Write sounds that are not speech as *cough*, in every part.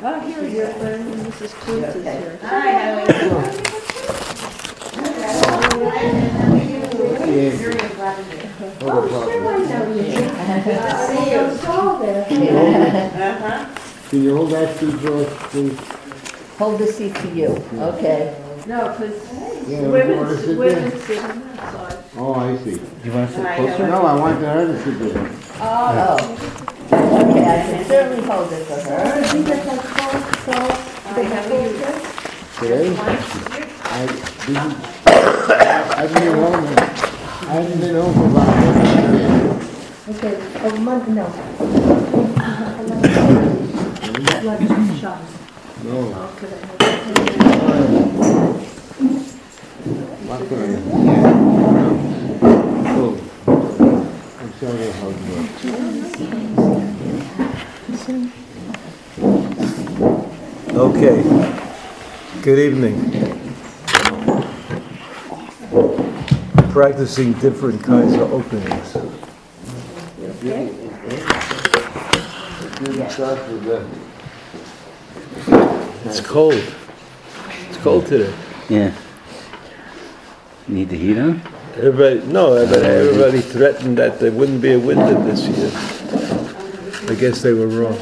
Oh, here's your friend, Mrs. Toots is here. Hi, how are you? Very glad to Uh-huh. Can you hold that seat, George, please? Hold the seat to you, okay. No, because Yeah, you wanna women's, sit there? women's sit on that side. Oh, I see. You want to sit Hi, closer? No, I want her to sit there. Oh, okay, I can certainly hold it for her. Hi, how are you? Today? I, this is, I've been home, and- I haven't been home for about ten years. Okay, oh, month, no. No. What can I? Oh, I'm sorry how it works. Okay. Good evening. Practicing different kinds of openings. Didn't start with the, It's cold. It's cold today. Yeah. Need the heat on? Everybody, no, everybody, everybody threatened that there wouldn't be a winter this year. I guess they were wrong.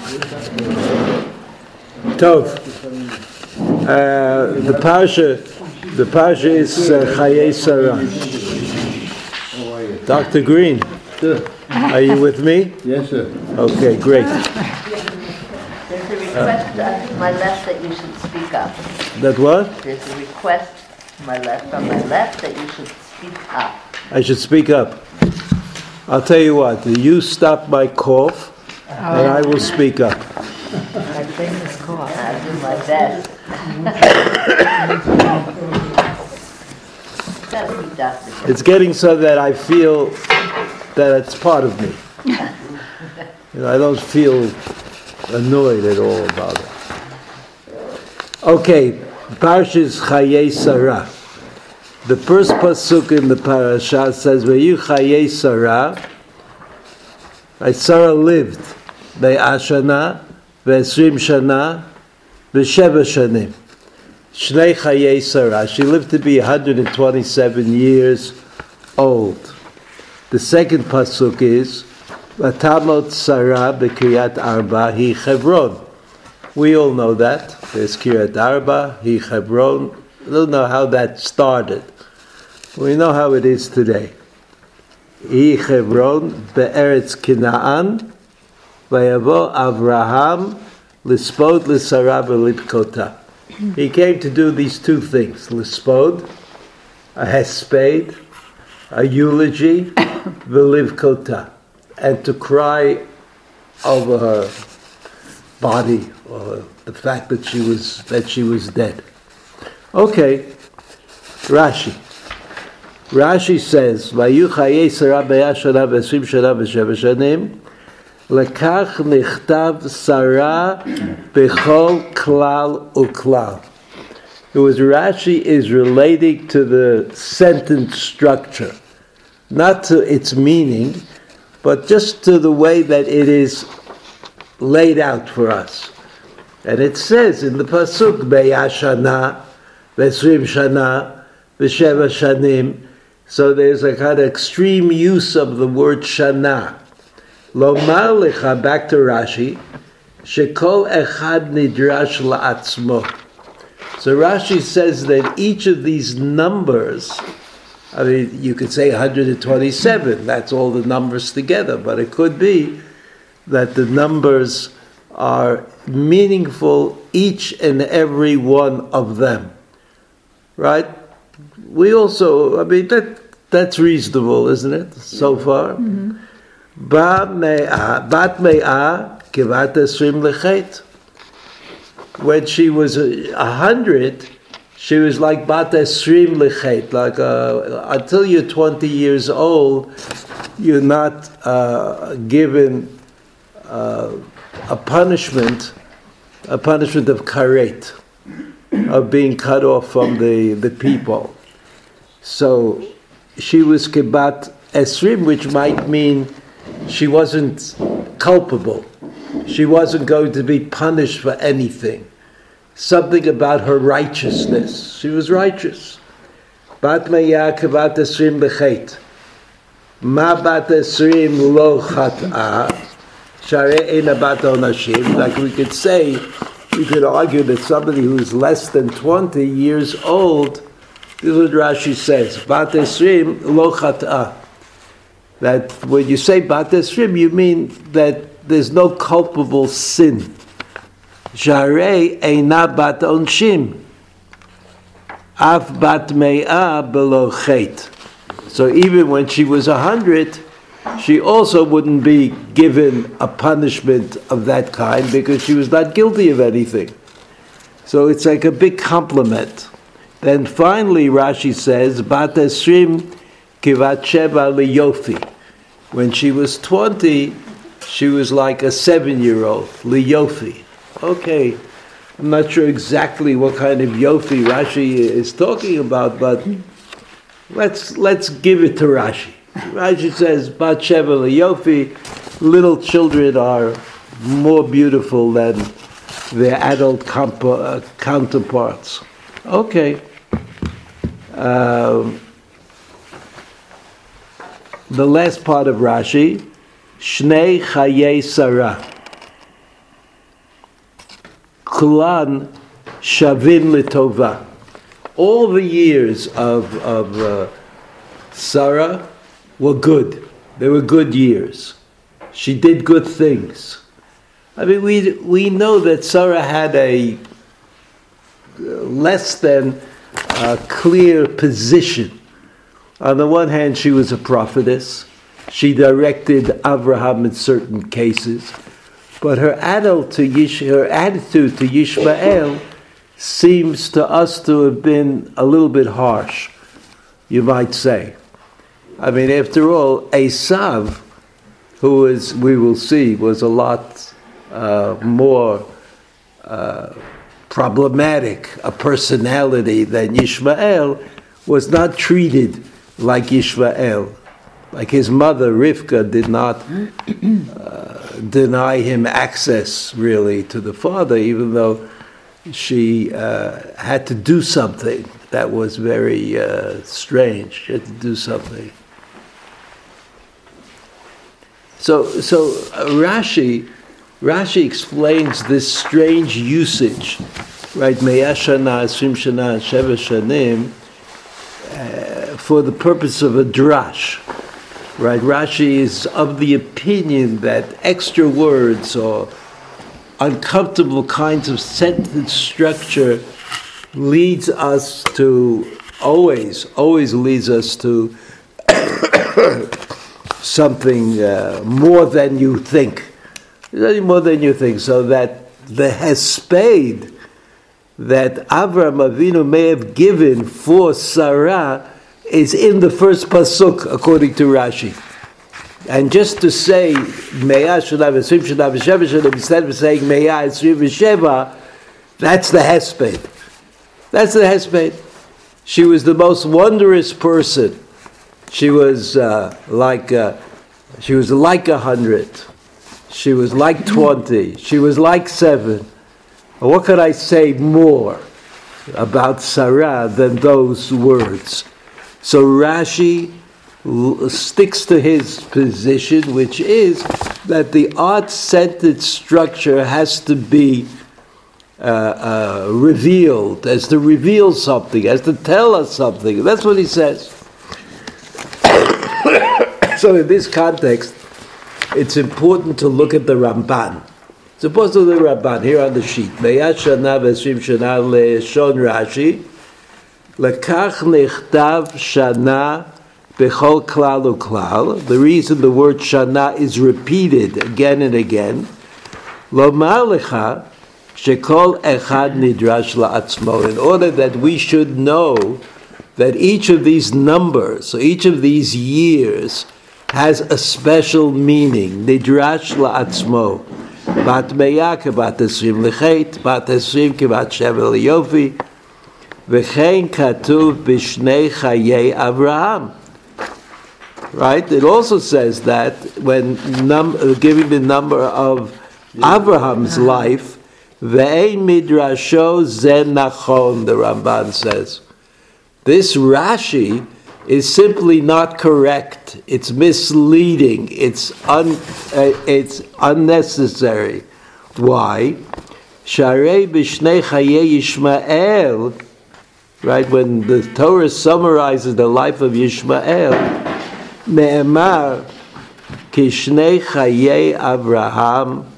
Tov. Uh, the parsha, the parsha is uh, Chayei Sarah. how are you? Dr. Green, are you with me? Yes, sir. Okay, great. There's a request on my left that you should speak up. That what? There's a request on my left, on my left, that you should speak up. I should speak up. I'll tell you what, you stop my cough, and I will speak up. My famous cough. I'll do my best. It's getting so that I feel that it's part of me. You know, I don't feel annoyed at all about it. Okay, Parshas Chayei Sarah. The first pasuk in the parasha says, "Ve'yu Chayei Sarah." Right, Sarah lived be'ashana, ve'esrim shana, ve'sheva shanim. Shnei Chayei Sarah. She lived to be 127 years old. The second pasuk is Vatamot Sarah beKriyat Arba hi Hebron. We all know that. There's Kiryat Arba, hi Hebron. We don't know how that started. We know how it is today. Hi be'eretz Kinaan vayavo Avraham lispod l'Sarah belipkota. He came to do these two things: lispod, a hesped, a eulogy, velivkota, and to cry over her body or the fact that she was that she was dead. Okay, Rashi. Rashi says, "Vayu chayei Sarah be'ashana v'esrim shana v'sheva shanim." Lekach nichtav Sarah bechol klal uklal. It was Rashi is relating to the sentence structure, not to its meaning, but just to the way that it is laid out for us. And it says in the pasuk, "Be'ashana, v'esrim shana, v'sheva shanim." So there's a kind of extreme use of the word shana. Lomar lecha, back to Rashi, shekol echad nidrash la'atzmo. So Rashi says that each of these numbers, I mean, you could say 127, that's all the numbers together, but it could be that the numbers are meaningful, each and every one of them. Right? We also, I mean, that, that's reasonable, isn't it, so far? Me'ah- Bat me'ah kivat esrim lechet. When she was a hundred, she was like bat esrim lechet. Like uh, until you're twenty years old, you're not uh, given uh, a punishment, a punishment of karet, of being cut off from the, the people. So she was kibat esrim, which might mean she wasn't culpable. She wasn't going to be punished for anything. Something about her righteousness. She was righteous. Bat. Share. Like we could say, we could argue that somebody who's less than 20 years old, this is what Rashi says, bat. That when you say bat esrim, you mean that there's no culpable sin. Share eina bat onshim. Af bat me'ah below chet. So even when she was a hundred, she also wouldn't be given a punishment of that kind because she was not guilty of anything. So it's like a big compliment. Then finally Rashi says, Bat esrim kivat sheva liyofi. When she was 20, she was like a seven-year-old, liyofi. Okay, I'm not sure exactly what kind of yofi Rashi is talking about, but let's let's give it to Rashi. Rashi says, "Bat sheva yofi." Little children are more beautiful than their adult uh, counterparts. Okay. Um, the last part of Rashi, Shnei Chaye Sarah. Kulan Shavin Litova. All the years of, of uh, Sarah were good. They were good years. She did good things. I mean, we, we know that Sarah had a uh, less than uh, clear position. On the one hand, she was a prophetess. She directed Abraham in certain cases. But her, to Yish, her attitude to Yishmael seems to us to have been a little bit harsh, you might say. I mean, after all, Esav, who is, we will see, was a lot uh, more uh, problematic a personality than Yishmael, was not treated like Yishmael. Like his mother, Rivka, did not uh, deny him access really to the father, even though she uh, had to do something that was very uh, strange. She had to do something. So, so uh, Rashi, Rashi explains this strange usage, right? Meyashana, Asrim Shana, Sheva Shanim, uh, for the purpose of a drash. Right, Rashi is of the opinion that extra words or uncomfortable kinds of sentence structure leads us to always, always leads us to *coughs* something uh, more than you think. More than you think. So that the hesped that Avram Avinu may have given for Sarah is in the first pasuk, according to Rashi. And just to say Me'ah Shana V'Srim Shana V'Sheva Shana instead of saying Me'ah Esrim V'Sheva, that's the hesped. That's the hesped. She was the most wondrous person. She was uh, like uh, she was like a hundred. She was like twenty. She was like seven. What could I say more about Sarah than those words? So Rashi sticks to his position, which is that the art centered structure has to be uh, uh, revealed, has to reveal something, has to tell us something. That's what he says. *coughs* so, in this context, it's important to look at the Ramban. Suppose the Ramban here on the sheet. Meyashana v'esrim shana le'shon Rashi. Lekach nechtav shana bechol klal uklal. The reason the word shana is repeated again and again. Lomar lecha shekol echad nidrash la'atzmo. In order that we should know that each of these numbers, so each of these years, has a special meaning. Nidrash la'atzmo. Bat meya kebat esrim lechet, bat esrim kebat shevel yofi. V'chein katuv b'shnei chayei Avraham. Right? It also says that when num- giving the number of Abraham's uh-huh. life, ve'ein midrasho zen nachon, the Ramban says. This Rashi is simply not correct. It's misleading. It's, un, uh, it's unnecessary. Why? Sharei b'shnei chayei Yishmael, right, when the Torah summarizes the life of Yishmael, Me'emar kishnei chayei Abraham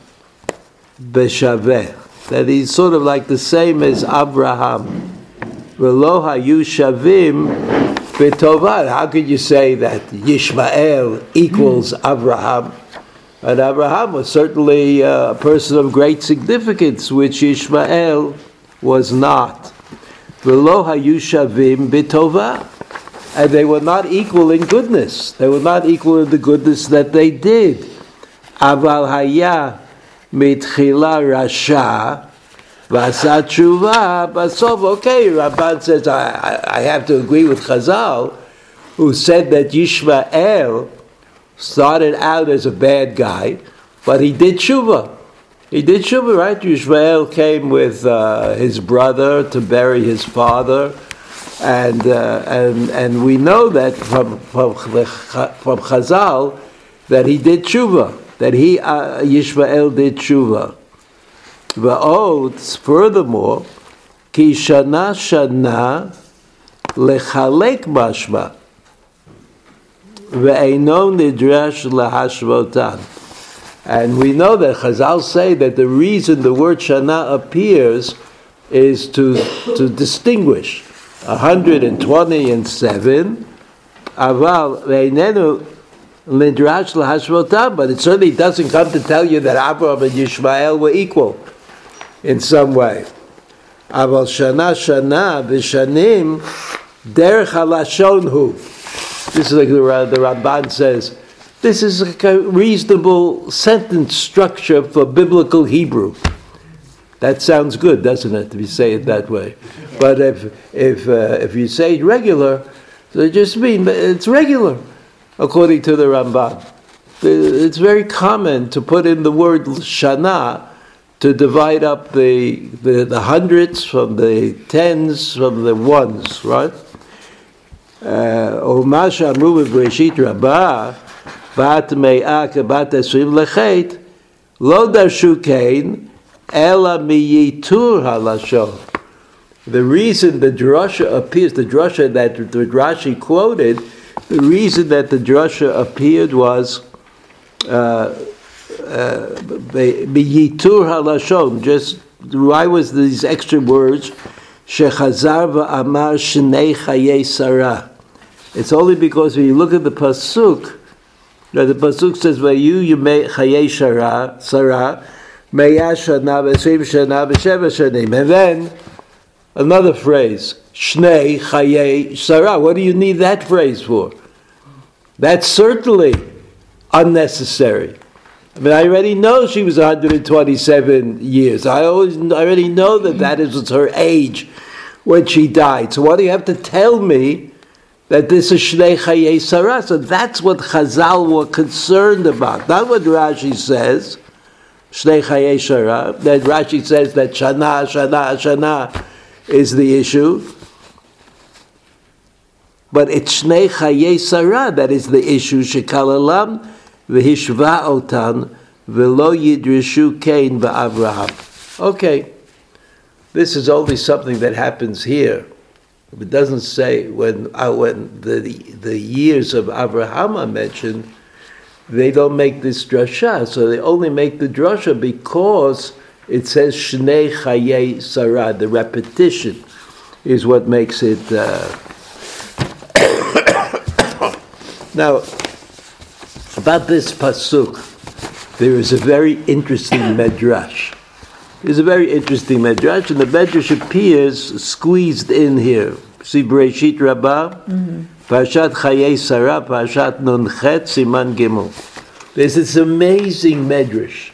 b'shaveh. That he's sort of like the same as Abraham. V'lo hayu shavim b'tovad. How could you say that Yishmael equals Abraham? And Abraham was certainly uh, a person of great significance, which Ishmael was not. V'lo hayu shavim b'tova. And they were not equal in goodness. They were not equal in the goodness that they did. Aval haya mitchila rasha v'asa tshuva basov. Okay, Ramban says, I, I, I have to agree with Chazal, who said that Yishmael started out as a bad guy, but he did tshuva. He did tshuva, right? Yishmael came with uh, his brother to bury his father, and uh, and and we know that from from, from Chazal that he did tshuva, that he uh, Yishmael did tshuva. Va'od, furthermore, ki shana shana lechalek mashma. Ve'eino nidrash lahashvotan. And we know that Chazal say that the reason the word shana appears is to, to distinguish 120 and 7. Aval ve'einenu nidrash lahashvotan. But it certainly doesn't come to tell you that Abraham and Yishmael were equal in some way. Aval shana shana v'shanim derech halashon hu. This is like the, the Ramban says. This is like a reasonable sentence structure for biblical Hebrew. That sounds good, doesn't it, if you say it that way? But if if uh, if you say it regular, it just means it's regular, according to the Ramban. It's very common to put in the word shana to divide up the, the, the hundreds from the tens from the ones, right? או מה שאמרו בבראשית רבה, בת מאה כבת עשרים לחטא, לא דרשו כן, אלא מייתור הלשון. The reason the drasha appears, the drasha that the Rashi quoted, the reason that the drasha appeared was uh, Biyitur halashon. Just why was these extra words? Shechazar va'amar shnei chayei sarah. It's only because when you look at the pasuk, that the pasuk says vayu yimei chayei sarah, sarah, meya shana v'srim shana v'sheva shanim, and then another phrase, shnei chayei sarah. What do you need that phrase for? That's certainly unnecessary. I mean, I already know she was 127 years. I always, I already know that that is her age when she died. So why do you have to tell me that this is Shnei Chayei Sarah? So that's what Chazal were concerned about. Not what Rashi says, Shnei Chayei Sarah. That Rashi says that Shana, Shana, Shana is the issue. But it's Shnei Chayei Sarah that is the issue. Shekalalam v'hishva otan v'lo yidrishu kain v'Avraham. Okay, this is only something that happens here. It doesn't say when uh, when the the years of Abraham are mentioned, they don't make this drasha. So they only make the drasha because it says Shnei Chayei Sarah. The repetition is what makes it. Uh, *coughs* now, about this pasuk, there is a very interesting *coughs* medrash. There's a very interesting medrash, and the medrash appears squeezed in here. See Bereshit Rabbah, mm-hmm. Parashat Chayei Sarah, Parashat Nunchet, Siman Gimel. There's this amazing medrash,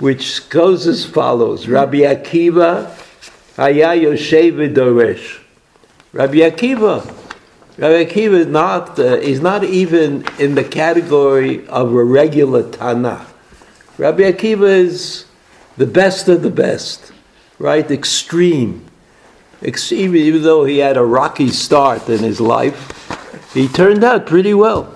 which goes as follows: mm-hmm. Rabbi Akiva, Haya Yoshev Doresh. Rabbi Akiva, Rabbi Akiva is not uh, is not even in the category of a regular Tanakh. Rabbi Akiva is the best of the best, right? Extreme. Extreme, even though he had a rocky start in his life, he turned out pretty well.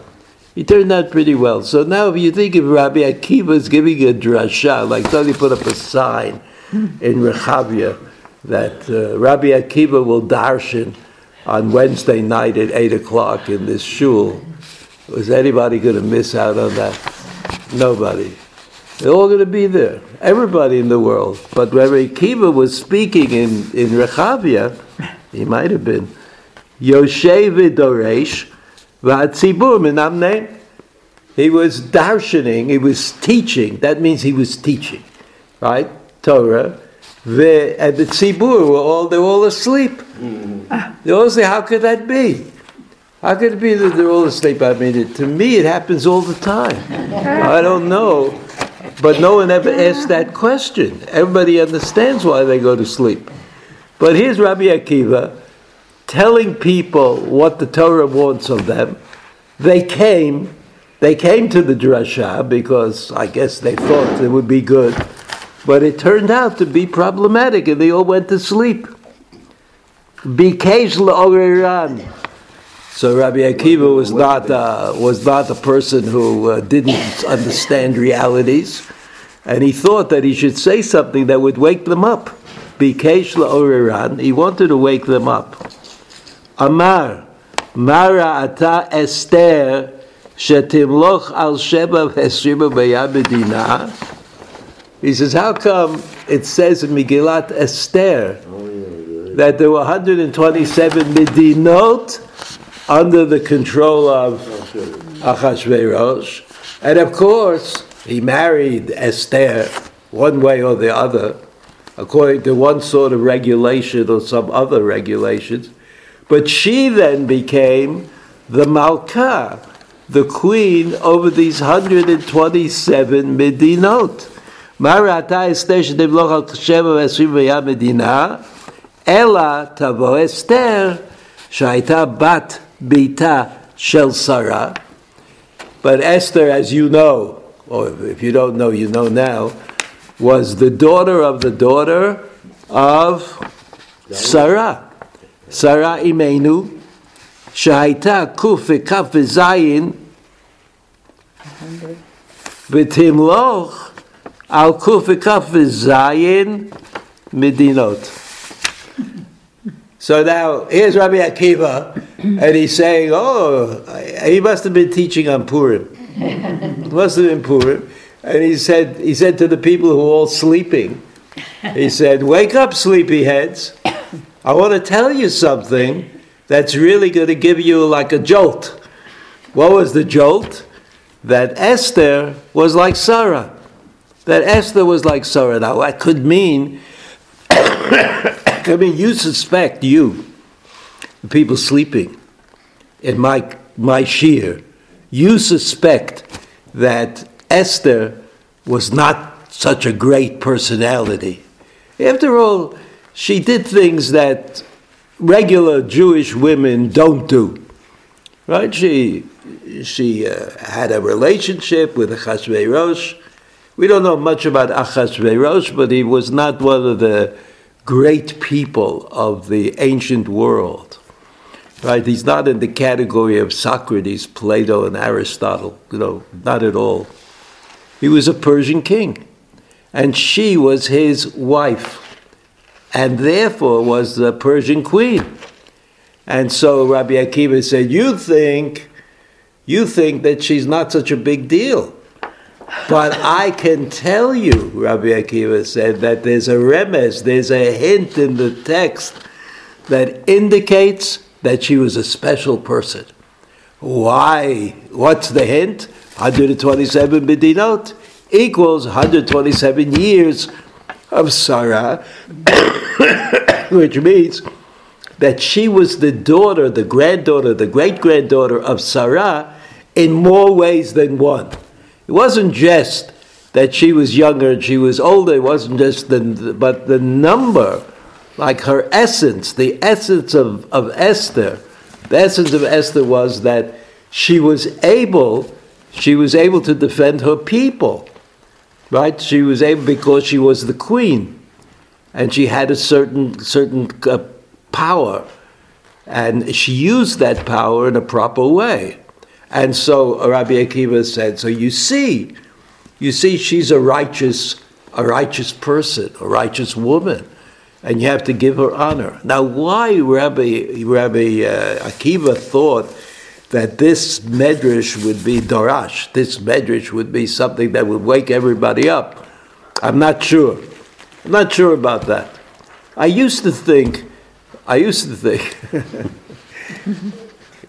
He turned out pretty well. So now, if you think of Rabbi Akiva is giving a drasha, like somebody put up a sign in Rechavia that uh, Rabbi Akiva will darshan on Wednesday night at 8 o'clock in this shul. Was anybody going to miss out on that? Nobody. They're all going to be there. Everybody in the world. But Rabbi Akiva was speaking in, in Rechavia, he might have been, Yoshe v'doresh v'atzibur minamne. He was darshaning, he was teaching. That means he was teaching, right? Torah. Ve- And the tzibur were all, they were all asleep. Mm-hmm. They all say, how could that be? How could it be that they're all asleep? I mean, it, to me, it happens all the time. *laughs* I don't know, but no one ever asked that question. Everybody understands why they go to sleep. But here's Rabbi Akiva telling people what the Torah wants of them. They came, they came to the drasha because I guess they thought it would be good, but it turned out to be problematic, and they all went to sleep. Bikesh la'oreran. So Rabbi Akiva was not uh, was not a person who uh, didn't understand realities, and he thought that he should say something that would wake them up. Bikesh la'oreran. He wanted to wake them up. Amar, Mara ata Esther shetimloch al sheba v'esrima b'yamedina. He says, how come it says in Megillat Esther that there were 127 medinot under the control of Achashverosh, and of course he married Esther one way or the other, according to one sort of regulation or some other regulations. But she then became the Malka, the queen over these 127 medinot. Marata Esther שתמלוך על שבע ועשרים ויה מדינה, אלא תבוא אסתר שהייתה בת ביתה של שרה. But Esther, as you know, or if you don't know, you know now, was the daughter of the daughter of Sarah. Sarah Imenu, שהייתה קוף וכף וזין, ותמלוך al Kufikaf Zayin Medinot. So now here's Rabbi Akiva, and he's saying, "Oh, he must have been teaching on Purim. It must have been Purim." And he said, he said to the people who were all sleeping, he said, "Wake up, sleepyheads! I want to tell you something that's really going to give you like a jolt." What was the jolt? That Esther was like Sarah. That Esther was like Sarah. Now, that could mean, *coughs* I mean, you suspect, you, the people sleeping in my, my shiur, you suspect that Esther was not such a great personality. After all, she did things that regular Jewish women don't do. Right? She, she uh, had a relationship with Achashverosh. We don't know much about Achashverosh, but he was not one of the great people of the ancient world. Right? He's not in the category of Socrates, Plato, and Aristotle. You know, not at all. He was a Persian king, and she was his wife and therefore was the Persian queen. And so Rabbi Akiva said, You think, you think that she's not such a big deal. But I can tell you, Rabbi Akiva said, that there's a remes, there's a hint in the text that indicates that she was a special person. Why? What's the hint? 127 medinot equals 127 years of Sarah, *coughs* which means that she was the daughter, the granddaughter, the great granddaughter of Sarah in more ways than one. It wasn't just that she was younger and she was older, it wasn't just the, but the number, like her essence, the essence of, of Esther, the essence of Esther was that she was able, she was able to defend her people. right? She was able because she was the queen, and she had a certain certain uh, power, and she used that power in a proper way. And so Rabbi Akiva said, "So you see, you see, she's a righteous, a righteous person, a righteous woman." And you have to give her honor. Now, why Rabbi, Rabbi uh, Akiva thought that this medrash would be darash, this medrash would be something that would wake everybody up. I'm not sure. I'm not sure about that. I used to think, I used to think, *laughs*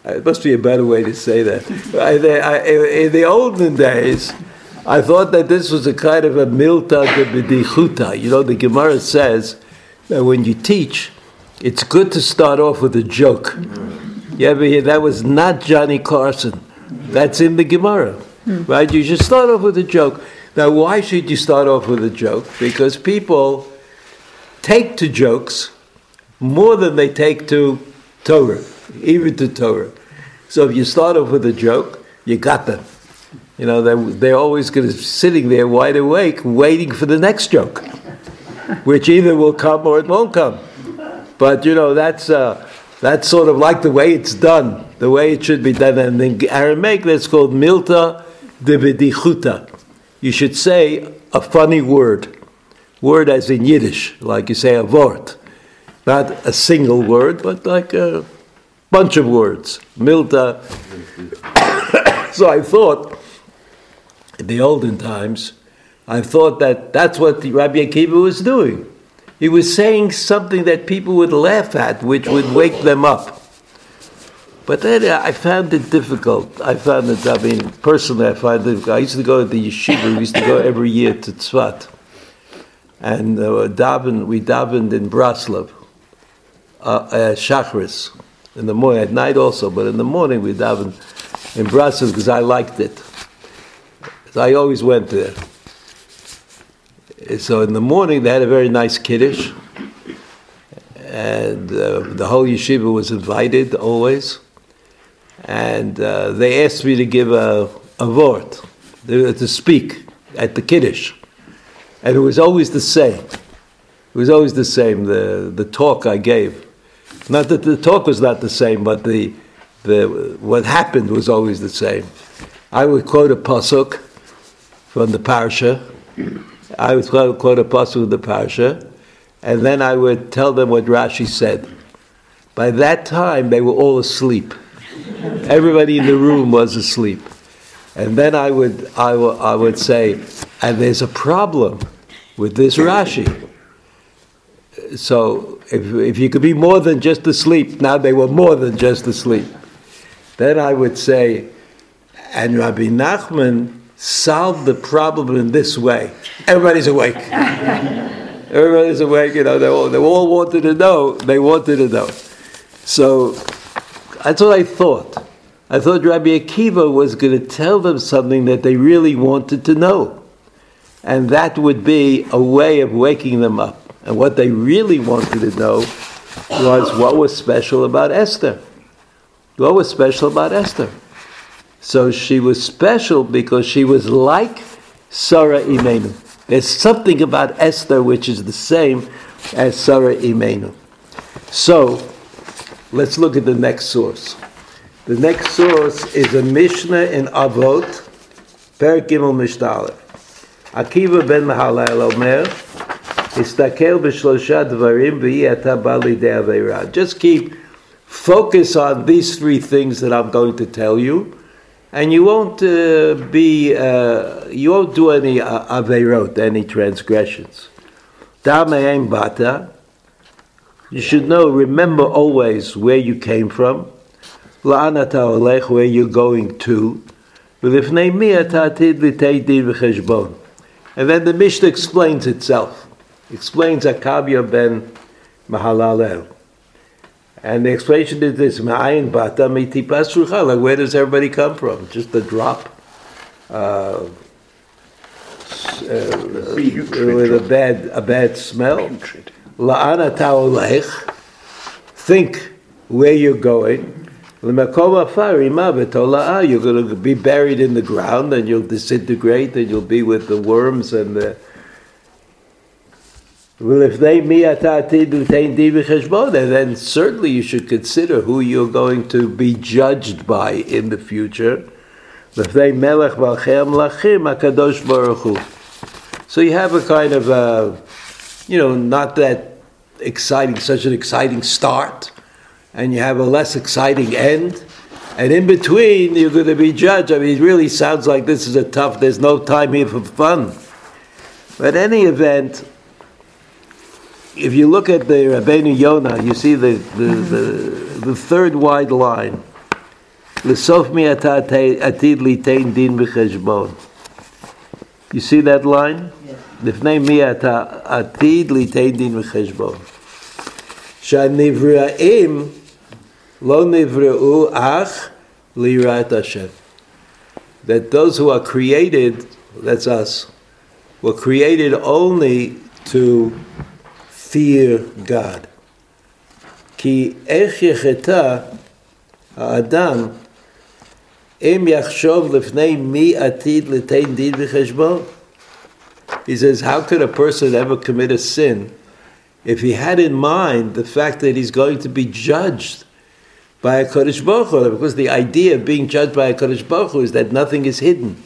Uh, it must be a better way to say that. I, I, in the olden days, I thought that this was a kind of a milta de. You know, the Gemara says that when you teach, it's good to start off with a joke. You ever hear that was not Johnny Carson? That's in the Gemara, right? You should start off with a joke. Now, why should you start off with a joke? Because people take to jokes more than they take to Torah, even to Torah. So if you start off with a joke, you got them. You know, they're, they're always going to sitting there wide awake, waiting for the next joke, which either will come or it won't come. But you know, that's uh, that's sort of like the way it's done, the way it should be done. And in Aramaic, that's called milta devedichuta. You should say a funny word, word as in Yiddish, like you say a wort, not a single word, but like a bunch of words. Milta. *coughs* so I thought, in the olden times, I thought that that's what Rabbi Akiva was doing. He was saying something that people would laugh at, which would wake them up. But then I found it difficult. I found it, I mean, personally, I find it. I used to go to the yeshiva, we used to go every year to Tzvat. And uh, daven, we davened in Braslav, uh, uh, Shachris, in the morning, at night also, but in the morning we davened in Braslav because I liked it. So I always went there. So in the morning they had a very nice kiddush, and uh, the whole yeshiva was invited always. And uh, they asked me to give a, a vort, to speak at the kiddush, and it was always the same. It was always the same. The the talk I gave, not that the talk was not the same, but the the what happened was always the same. I would quote a pasuk from the parsha. I would quote, a pasuk of the parsha, and then I would tell them what Rashi said. By that time, they were all asleep. Everybody in the room was asleep, and then I would I, w- I would say, and there's a problem with this Rashi. So if, if you could be more than just asleep, now they were more than just asleep. Then I would say, and Rabbi Nachman solved the problem in this way. Everybody's awake. *laughs* Everybody's awake, you know, they all, they all wanted to know. They wanted to know. So that's what I thought. I thought Rabbi Akiva was going to tell them something that they really wanted to know. And that would be a way of waking them up. And what they really wanted to know was what was special about Esther. What was special about Esther? So she was special because she was like Sarah Imenu. There's something about Esther which is the same as Sarah Imenu. So let's look at the next source. The next source is a Mishnah in Avot, Perik Gimel Mishnah. Akiva ben Mahalal Omer, Just keep focus on these three things that I'm going to tell you, and you won't uh, be uh, you won't do any uh, averot, any transgressions. Bata. You should know. Remember always where you came from. La'anata olech, where you're going to. And then the Mishnah explains itself. Explains Akabia ben Mahalalel. And the explanation is this: Ma'ayin bata mitipas. Like where does everybody come from? Just a drop, uh, uh, with a bad a bad smell. La'ana ta'olech. Think where you're going. You're going to be buried in the ground and you'll disintegrate and you'll be with the worms and the. Well, if they then certainly you should consider who you're going to be judged by in the future. So you have a kind of, uh, you know, not that exciting, such an exciting start, and you have a less exciting end. And in between, you're going to be judged. I mean, it really sounds like this is a tough, there's no time here for fun. But any event, if you look at the Rabbeinu Yonah, you see the, the, the, the third wide line. L'sof mi ata atid litein din v'cheshbon. You see that line? לפני מי אתה עתיד ליתן דין וחשבון. שהנבראים לא נבראו אך ליראת השם. That those who are created, that's us, were created only to fear God. כי איך יחטא האדם אם יחשוב לפני מי עתיד ליתן דין וחשבון? He says, how could a person ever commit a sin if he had in mind the fact that he's going to be judged by a Kodesh Baruch Hu? Because the idea of being judged by a Kodesh Baruch Hu is that nothing is hidden.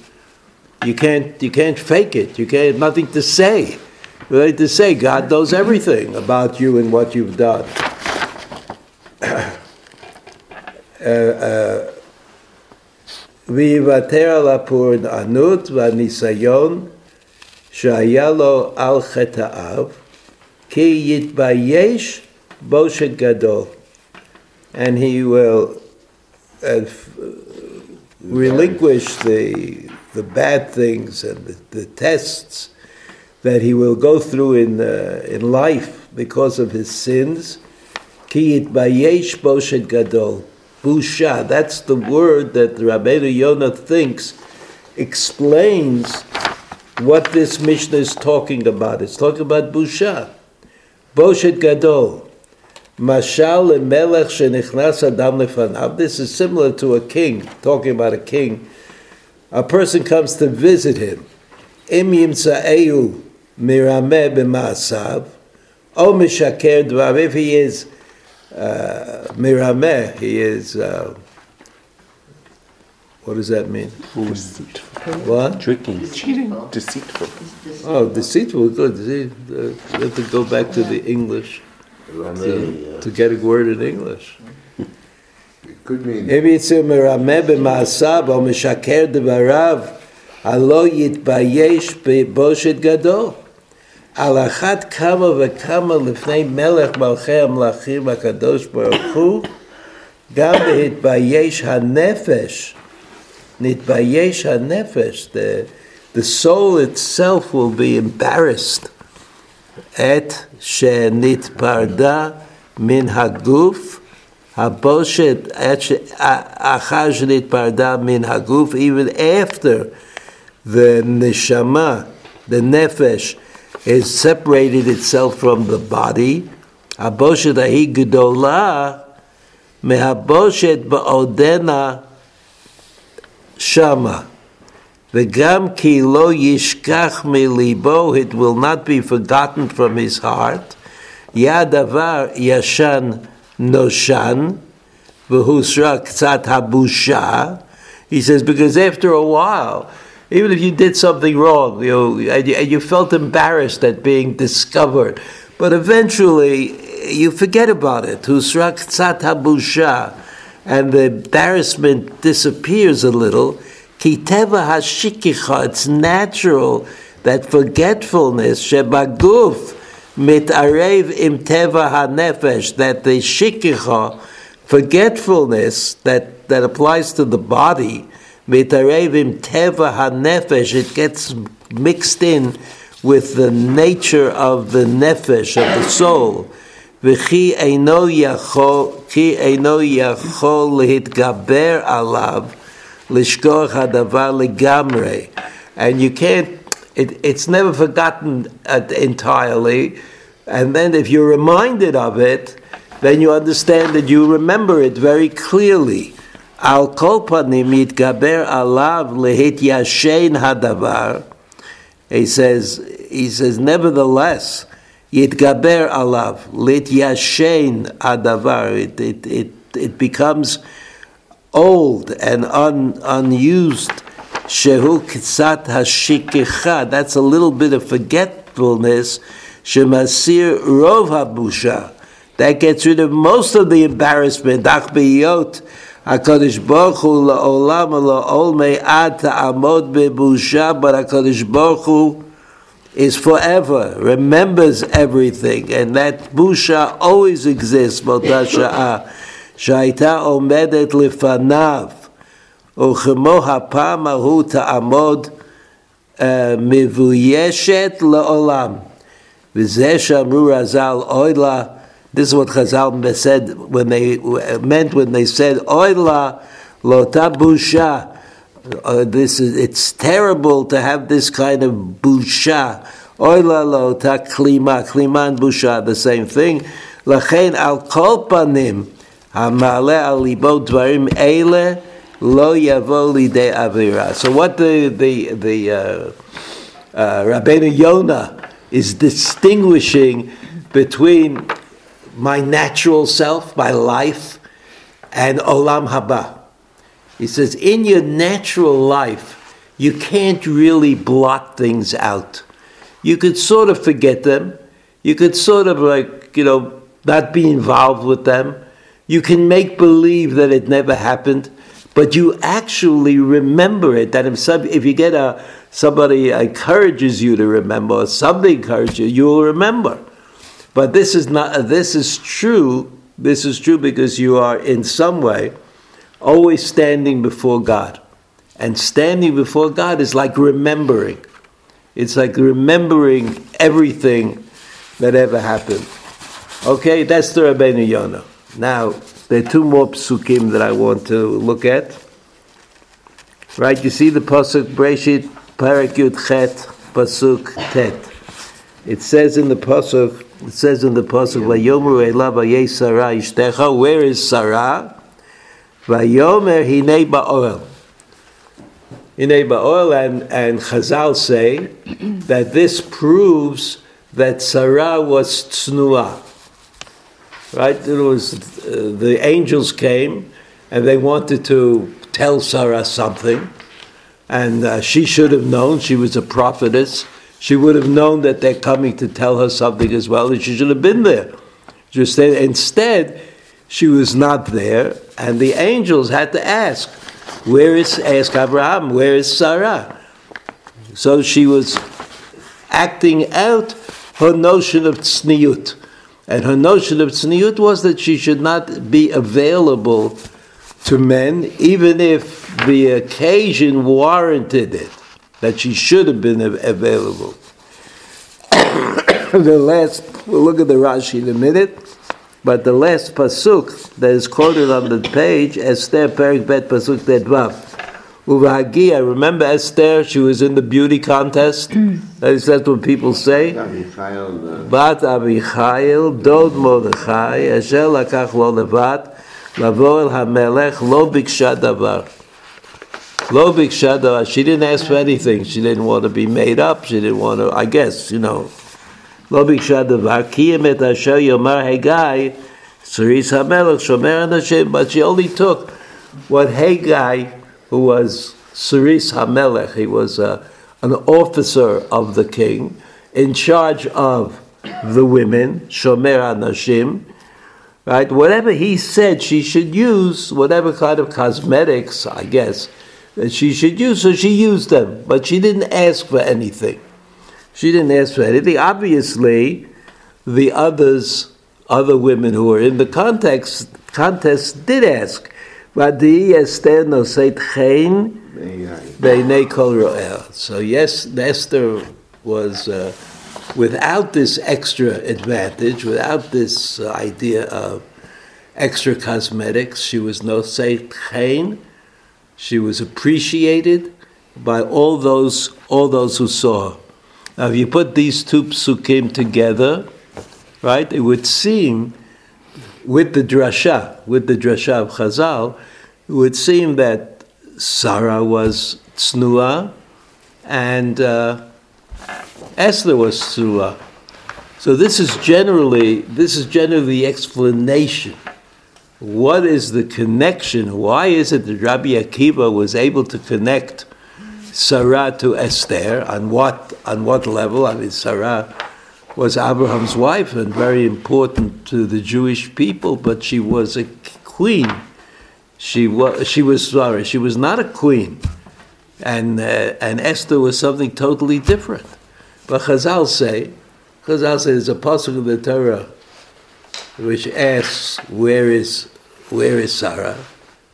You can't, you can't fake it. You can't, nothing to say. Right to say, God knows everything about you and what you've done. *clears throat* uh, uh, ויוותר על הפורענות והניסיון שהיה לו על חטאיו, כי יתבייש בושת גדול. And he will uh, relinquish the, the bad things and the, the tests that he will go through in, uh, in life because of his sins. Ki yitbayesh boshet gadol. Busha, that's the word that Rabbeinu Yonah thinks explains what this Mishnah is talking about. It's talking about Busha. Boshet gadol. Mashal lemelech shenichnas adam lefanav. This is similar to a king, talking about a king. A person comes to visit him. Im yimsa'eu mirameh b'ma'asav, o mishaker dvar. If he is uh, mirameh, he is. Uh, what does that mean? What? Tricking. Deceitful. Oh, deceitful. Good. See, uh, you have to go back to the English to, to get a word in English. It could mean אם יצא מרמה במעשיו או משקר דבריו, הלא יתבייש בבושת גדול. על אחת כמה וכמה לפני מלך מלכי המלכים הקדוש ברוך הוא, גם בהתבייש הנפש. נתבייש הנפש. The, the soul itself will be embarrassed. את שנתפרדה מן הגוף, הבושת, את ש- אחר שנתפרדה מן הגוף, even after the neshama, the nefesh, is separated itself from the body, haboshet ahi gedola mehaboshet ba'odena shama. V'gam ki lo yishkach melibo, it will not be forgotten from his heart. Yadavar yashan noshan, v'husra ktzat habusha. He says, because after a while, even if you did something wrong, you know, and you, and you felt embarrassed at being discovered, but eventually you forget about it. Habusha, and the embarrassment disappears a little. Kiteva hashikicha, it's natural that forgetfulness, shebaguf, mitarev im teva hanefesh, that the shikicha, forgetfulness that, that applies to the body, Mitarevim teva hanefesh, it gets mixed in with the nature of the nefesh, of the soul. V'chi eino yachol, ki eino yachol lehitgaber alav, lishkoch hadavar legamre. And you can't, it, it's never forgotten uh, entirely. And then if you're reminded of it, then you understand that you remember it very clearly. Kol panim yitgaber alav lehit yashen hadavar. He says, he says, nevertheless, alav lit yashen hadavar. It, it, it, it becomes old and un, unused. Shehu kitsat hashikecha. That's a little bit of forgetfulness. Shemasir rov habusha. That gets rid of most of the embarrassment. Biyot. HaKadosh Baruch Hu la'olam la'ol me'ad ta'amod bebusha, but HaKadosh Baruch Hu is forever, remembers everything, and that busha always exists, באותה שעה, שהייתה עומדת לפניו, וכמו הפעם ההוא תעמוד אה, מבוישת לעולם. וזה שאמרו רז"ל, אוי לה, this is what Chazal said when they meant when they said oila lota busha. Uh, this is it's terrible to have this kind of busha. Oila lota klima, klima and busha, the same thing. Lachen al kolpanim hamale al libo dvarim eile lo yavo lidei avira. So what the the the uh, uh, Rabbeinu Yonah is distinguishing between my natural self, my life, and olam haba. He says, in your natural life, you can't really blot things out. You could sort of forget them. You could sort of like, you know, not be involved with them. You can make believe that it never happened, but you actually remember it. That if, some, if you get a somebody encourages you to remember, or somebody encourages you, you will remember. But this is not. This is true. This is true because you are in some way always standing before God, and standing before God is like remembering. It's like remembering everything that ever happened. Okay, that's the Rabbeinu Yonah. Now there are two more psukim that I want to look at. Right, you see the pasuk Breshit Parak Yud Chet pasuk Tet. It says in the pasuk. It says in the pasuk, "Vayomer elav vayei Sarah ishtecha." Where is Sarah? Vayomer hinei ba'oel. Hinei ba'oel, and and Chazal say *clears throat* that this proves that Sarah was tznuah. Right? It was uh, the angels came and they wanted to tell Sarah something, and uh, she should have known. She was a prophetess she would have known that they're coming to tell her something as well, and she should have been there. Just instead, she was not there, and the angels had to ask, "Where is ask Abraham? Where is Sarah?" So she was acting out her notion of tzniut, and her notion of tzniut was that she should not be available to men, even if the occasion warranted it that she should have been available. *coughs* the last, we'll look at the Rashi in a minute, but the last pasuk that is quoted on the page, Esther Perik Bet Pasuk Tet Vav. Uvahagia, remember Esther? She was in the beauty contest. *coughs* that is that's what people say. Uh, Bat Abichail, Dod Mordechai, Asher Lakach Lo Levat, Lavo El HaMelech, Lo Biksha Davar. Lo Biksha She didn't ask for anything. She didn't want to be made up. She didn't want to, I guess, you know. Lo Biksha Davar. Kiyem Et Asher Yomar Hegai, Saris HaMelech, Shomer Anashim. But she only took what Hegai who was Saris Hamelech. He was uh, an officer of the king in charge of the women, Shomer Anashim. Right? Whatever he said she should use, whatever kind of cosmetics, I guess, that she should use, so she used them. But she didn't ask for anything. She didn't ask for anything. Obviously, the others, other women who were in the context, contest did ask. So yes, Esther was uh, without this extra advantage, without this uh, idea of extra cosmetics. She was noseit chen. She was appreciated by all those all those who saw her. Now, if you put these two psukim together, right, it would seem with the drasha, with the drasha of Chazal, it would seem that Sarah was tsnua and uh, Esther was tsnua. So this is generally this is generally the explanation. What is the connection? Why is it that Rabbi Akiva was able to connect Sarah to Esther? On what on what level? I mean, Sarah was Abraham's wife and very important to the Jewish people, but she was a queen. She was she was sorry, she was not a queen, and uh, and Esther was something totally different. But Chazal say, Chazal say there's a of the Torah which asks where is where is Sarah?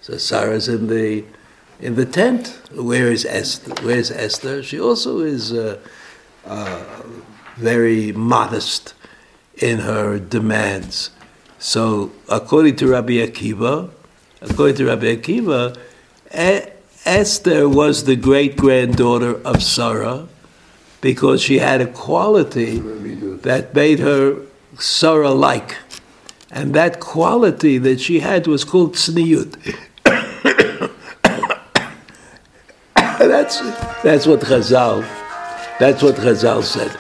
So Sarah's in the in the tent. Where is Esther? Where is Esther? She also is uh, uh, very modest in her demands. So according to Rabbi Akiva, according to Rabbi Akiva, e- Esther was the great granddaughter of Sarah because she had a quality that made her Sarah like. And that quality that she had was called tzniut. *coughs* that's, that's what Chazal, that's what Chazal said.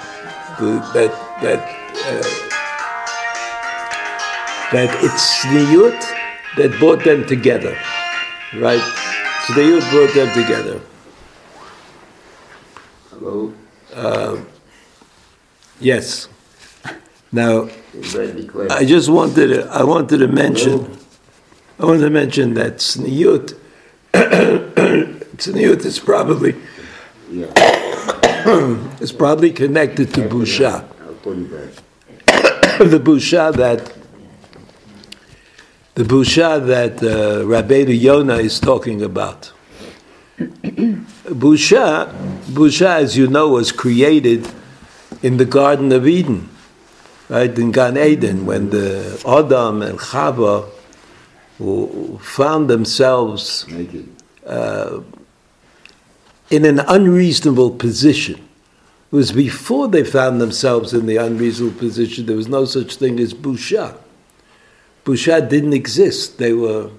That, that, uh, that it's tzniut that brought them together. Right? Tzniut brought them together. Hello? Yes. Now, I just wanted to, I wanted to mention, I wanted to mention that tzniut, tzniut *coughs* is probably, Yeah, *coughs* is probably connected to busha. *coughs* The busha that, the busha that uh, Rabbeinu Yonah is talking about. busha, busha, as you know, was created in the Garden of Eden, right in Gan Eden, when the Adam and Chava who found themselves Naked. Uh, in an unreasonable position. It was before they found themselves in the unreasonable position. There was no such thing as busha. Busha didn't exist. They were,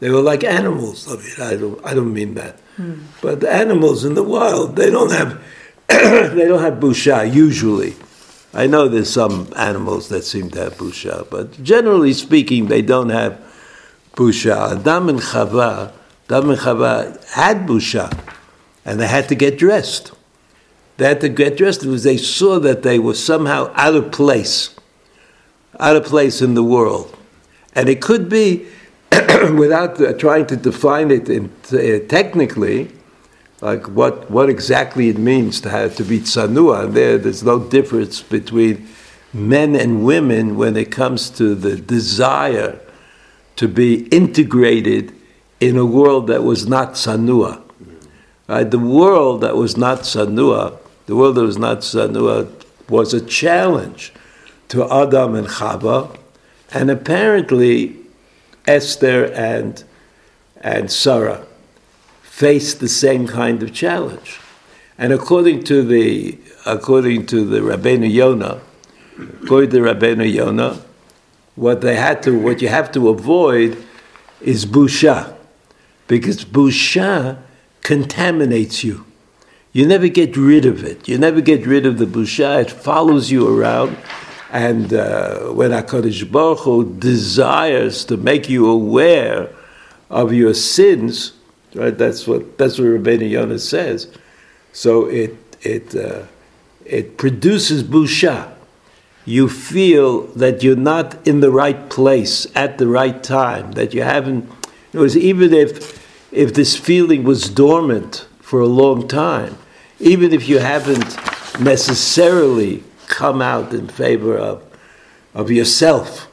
they were like animals. I mean, I don't, I don't mean that. Hmm. But animals in the wild, they don't have, *coughs* they don't have busha usually. I know there's some animals that seem to have busha, but generally speaking, they don't have busha. Adam and Chava, Adam and Chava had busha, and they had to get dressed. They had to get dressed because they saw that they were somehow out of place, out of place in the world. And it could be, *coughs* without trying to define it in, uh, technically, like what, what exactly it means to have to be tsanua. And there, there's no difference between men and women when it comes to the desire to be integrated in a world that was not sanua. Right? The world that was not sanua, the world that was not sanua, was a challenge to Adam and Chava, and apparently Esther and and Sarah faced the same kind of challenge. And according to the according to the Rabbeinu Yonah, according to Rabbeinu Yonah, what they had to what you have to avoid is busha, because busha contaminates you. You never get rid of it. You never get rid of the busha. It follows you around. And uh, when HaKadosh Baruch Hu desires to make you aware of your sins, right? That's what that's what Rabbeinu Yonah says. So it it uh, it produces busha. You feel that you're not in the right place at the right time. That you haven't. It was even if if this feeling was dormant for a long time, even if you haven't necessarily come out in favor of, of yourself,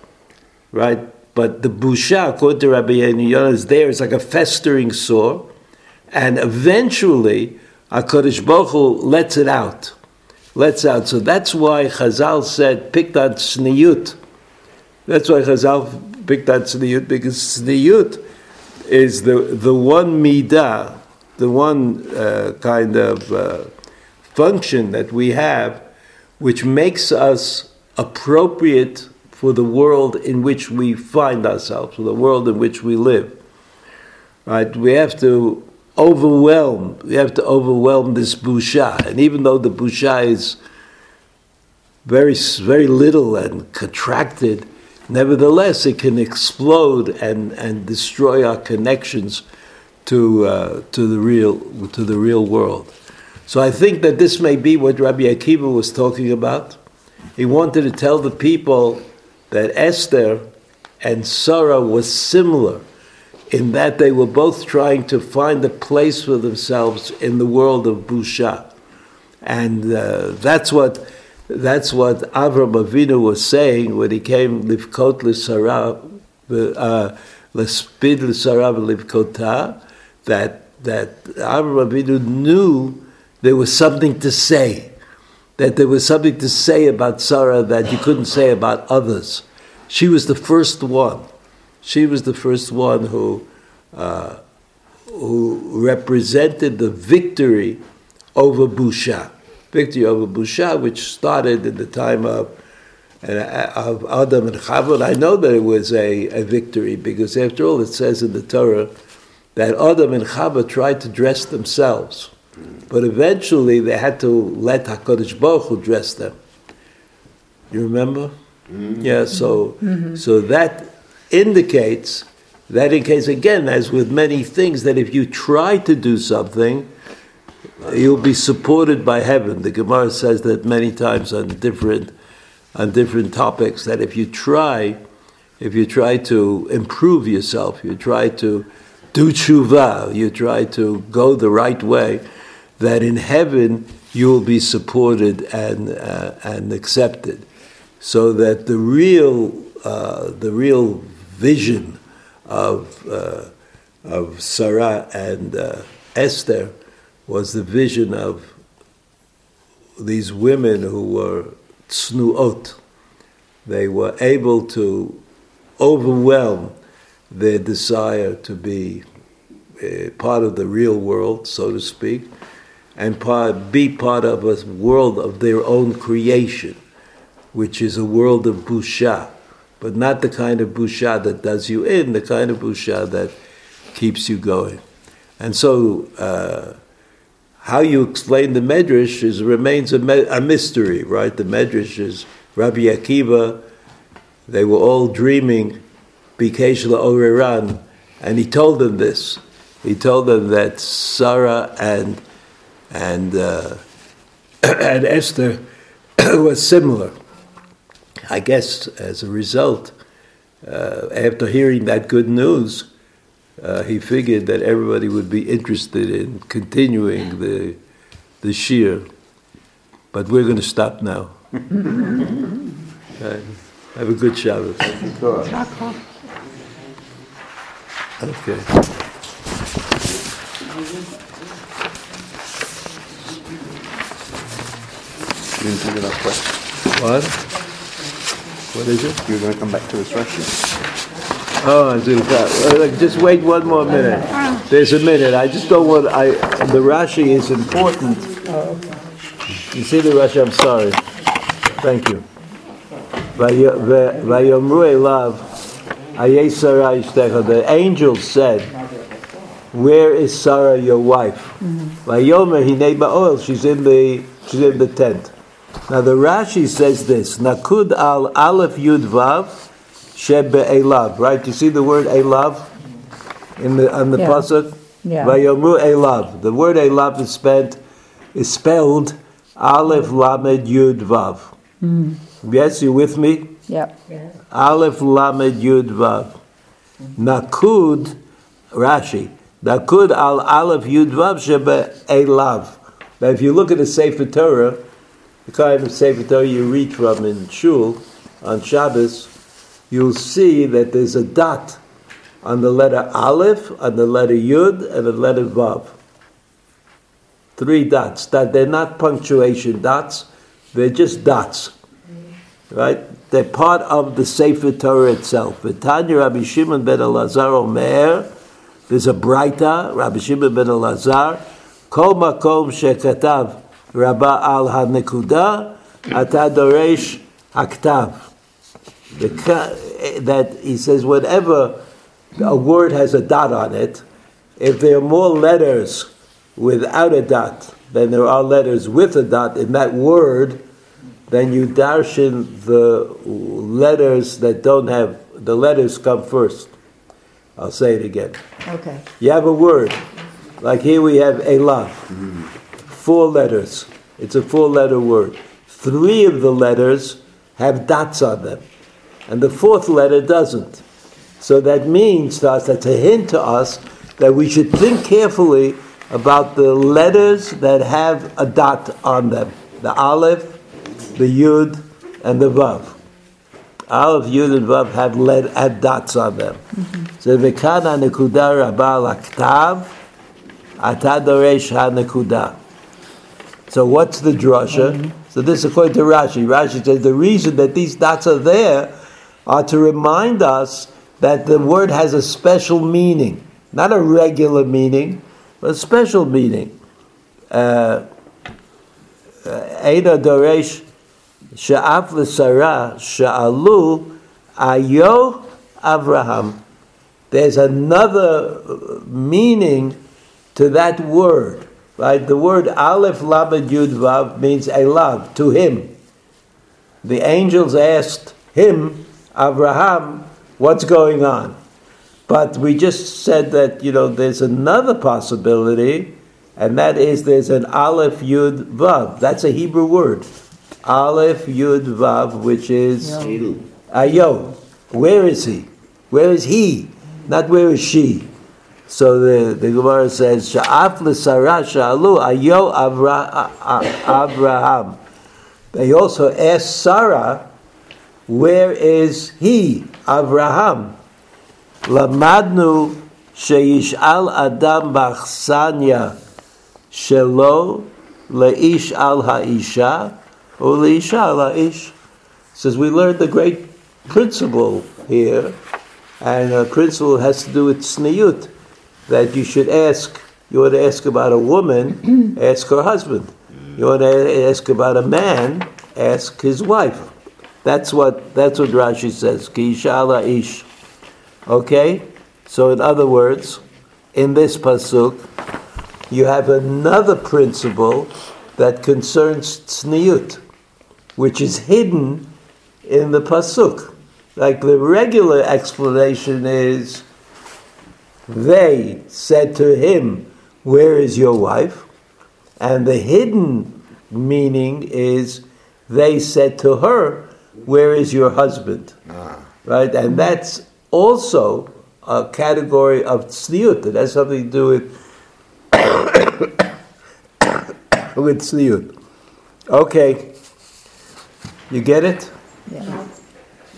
right? But the busha, according to Rabbi Yonah, is there. It's like a festering sore, and eventually, Hakadosh Baruch Hu lets it out, lets out. So that's why Chazal said picked on sniyut. That's why Chazal picked on sniyut because sniyut is the the one midah, the one uh, kind of uh, function that we have which makes us appropriate for the world in which we find ourselves, for the world in which we live. Right? We have to overwhelm. We have to overwhelm this busha, and even though the busha is very very little and contracted, nevertheless it can explode and, and destroy our connections to uh, to the real to the real world. So I think that this may be what Rabbi Akiva was talking about. He wanted to tell the people that Esther and Sarah was similar in that they were both trying to find a place for themselves in the world of Busha. And uh, that's what that's what Avram Avinu was saying when he came Livkot l'Sarah, uh, l'Spid l'Sarah that that Avram Avinu knew there was something to say, that there was something to say about Sarah that you couldn't say about others. She was the first one. She was the first one who uh, who represented the victory over Busha victory over Busha, which started in the time of, uh, of Adam and Chava. I know that it was a, a victory because, after all, it says in the Torah that Adam and Chava tried to dress themselves, but eventually they had to let Hakadosh Baruch Hu dress them. You remember? Mm-hmm. Yeah. So, mm-hmm. so that indicates that indicates again, as with many things, that if you try to do something you'll be supported by heaven. The Gemara says that many times on different on different topics that if you try, if you try to improve yourself, you try to do tshuva, you try to go the right way, that in heaven you will be supported and uh, and accepted, so that the real uh, the real vision of uh, of Sarah and uh, Esther was the vision of these women who were tsnuot. They were able to overwhelm their desire to be uh, part of the real world, so to speak, and part, be part of a world of their own creation, which is a world of busha, but not the kind of busha that does you in, the kind of busha that keeps you going. And so, uh, how you explain the Medrash is, remains a, me, a mystery, right? The Medrash is Rabbi Akiva, they were all dreaming Bikeshla Oreran, and he told them this. He told them that Sarah and and uh, *clears throat* and Esther *coughs* was similar. I guess as a result, uh, after hearing that good news, uh, he figured that everybody would be interested in continuing the the shiur. But we're going to stop now. okay. *laughs* Have a good Shabbos. Okay. Didn't do the last question. What? What is it? You're going to come back to this Rashi. Oh, uh, just wait one more minute. There's a minute. I just don't want. I the Rashi is important. You see the Rashi. I'm sorry. Thank you. Vayomru elav The angel said, "Where is Sarah, your wife?" Vayomer hinei ba'ol. She's in the she's in the tent. Now the Rashi says this: Nakud al aleph yud vav. Shebe Elav, right? You see the word Elav in the on the yeah. pasuk. Yeah. Vayomu Elav. The word Elav is spelled is spelled Aleph Lamed Yud Vav. Mm. Yes, you with me? Yep. Yeah. Aleph Lamed Yud Vav. Nakud Rashi. Nakud al Aleph Yud Vav Shebe Elav. Now, if you look at the Sefer Torah, the kind of Sefer Torah you read from in Shul on Shabbos, you'll see that there's a dot on the letter Aleph, on the letter Yud, and the letter Vav. Three dots. That they're not punctuation dots; they're just dots. Right? They're part of the Sefer Torah itself. V'tanya Rabbi Shimon ben Elazar Omer. There's a Braita, Rabbi Shimon ben Elazar. Kol makom shekatav Rabba al hanekuda, ata doresh haktav. That he says whatever a word has a dot on it, if there are more letters without a dot than there are letters with a dot in that word, then you darshan the letters that don't have the letters come first. I'll say it again. Okay. You have a word, like here we have elav, mm-hmm. Four letters. It's a four letter word. Three of the letters have dots on them, and the fourth letter doesn't. So that means to us, that's a hint to us that we should think carefully about the letters that have a dot on them the aleph, the yud, and the vav. Aleph, Yud, and Vav have, lead, have dots on them. Mm-hmm. So v'kana nekuda rabba laktav, ata doresh ha-nekuda. So what's the drasha? So this is according to Rashi. Rashi says the reason that these dots are there are to remind us that the word has a special meaning, not a regular meaning, but a special meaning. Uh, Eina doresh she'af l'sara she'alu ayo Avraham. There's another meaning to that word, right? The word Aleph Lamed Yud Vav means elav to him. The angels asked him, Abraham, what's going on? But we just said that, you know, there's another possibility, and that is there's an Aleph Yud Vav. That's a Hebrew word. Aleph Yud Vav, which is Ayo. Where is he? Where is he? Not where is she? So the, the Gemara says, Sha'af l'sara sha'alu ayo Abraham. They also asked Sarah, where is he, Abraham? Lamadnu sheyish'al adam b'achsanya shelo leish al ha'isha or leish al ha'ish. Says we learned the great principle here, and the principle has to do with sniyut, that you should ask, you want to ask about a woman, *clears throat* ask her husband. You want to ask about a man, ask his wife. That's what that's what Rashi says. Ki ish. Okay? So in other words, in this pasuk, you have another principle that concerns tzniut, which is hidden in the pasuk. Like the regular explanation is, they said to him, "Where is your wife?" And the hidden meaning is, they said to her, "Where is your husband?" Right, and that's also a category of tzniut. It has something to do with *coughs* with tzniut. Okay, you get it? Yeah.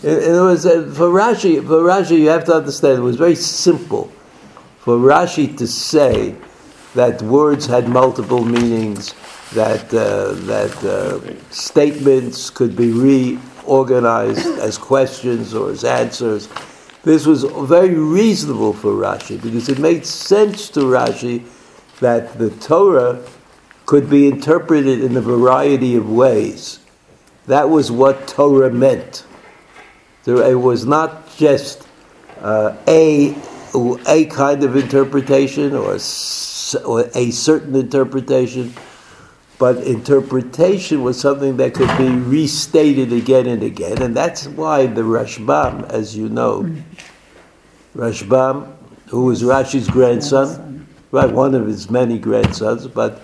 It, it was uh, for Rashi. For Rashi, you have to understand. It was very simple for Rashi to say that words had multiple meanings, that uh, that uh, statements could be reorganized as questions or as answers. This was very reasonable for Rashi because it made sense to Rashi that the Torah could be interpreted in a variety of ways. That was what Torah meant. It was not just uh, a a kind of interpretation or, or a certain interpretation, but interpretation was something that could be restated again and again, and that's why the Rashbam, as you know, Rashbam, who was Rashi's grandson, right, one of his many grandsons, but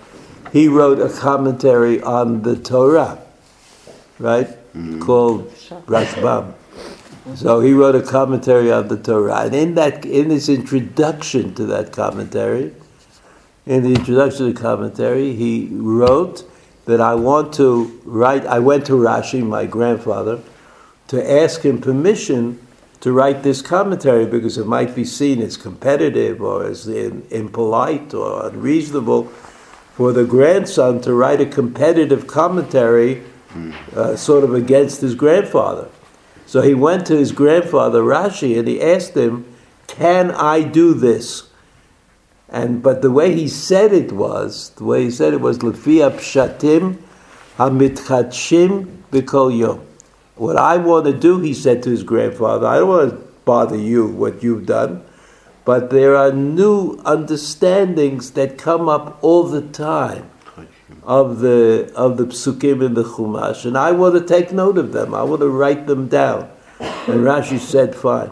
he wrote a commentary on the Torah, right, mm-hmm. called Rashbam. So he wrote a commentary on the Torah, and in that, in his introduction to that commentary, in the introduction to the commentary, he wrote that I want to write. I went to Rashi, my grandfather, to ask him permission to write this commentary because it might be seen as competitive or as in, impolite or unreasonable for the grandson to write a competitive commentary, uh, sort of against his grandfather. So he went to his grandfather Rashi and he asked him, "Can I do this?" And but the way he said it was, the way he said it was lefia pshatim hamitchadshim b'kol yom. What I want to do, he said to his grandfather, I don't want to bother you, what you've done, but there are new understandings that come up all the time of the of the psukim in the Chumash, and I want to take note of them. I want to write them down. And Rashi said, "Fine,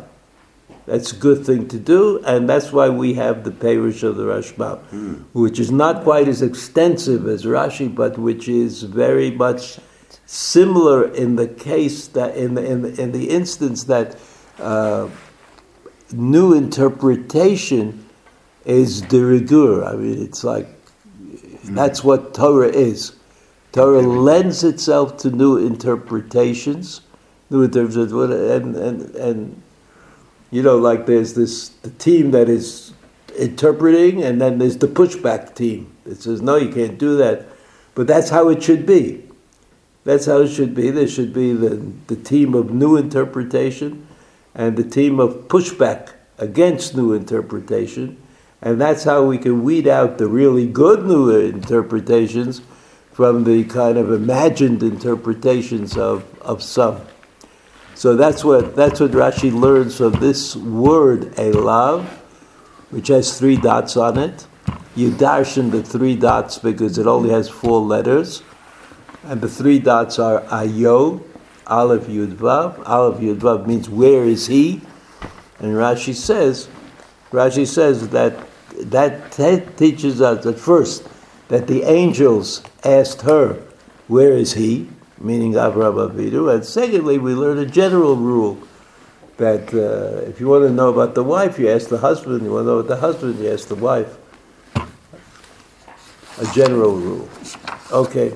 that's a good thing to do, and that's why we have the Perish of the Rashbam, which is not quite as extensive as Rashi, but which is very much similar in the case that in the, in the, in the instance that uh, new interpretation is de rigueur. I mean, it's like that's what Torah is. Torah lends itself to new interpretations, new interpretations, and and and you know, like there's this the team that is interpreting, and then there's the pushback team that says, no, you can't do that. But that's how it should be. That's how it should be. There should be the, the team of new interpretation and the team of pushback against new interpretation. And that's how we can weed out the really good new interpretations from the kind of imagined interpretations of, of some. So that's what that's what Rashi learns from this word elav, which has three dots on it. You darshan the three dots because it only has four letters, and the three dots are ayo, aleph yud vav. Aleph yud vav means where is he, and Rashi says, Rashi says that that te- teaches us at first that the angels asked her, where is he, meaning Avraham Avinu, and secondly we learn a general rule that uh, if you want to know about the wife, you ask the husband. You want to know about the husband, you ask the wife. A general rule. Okay.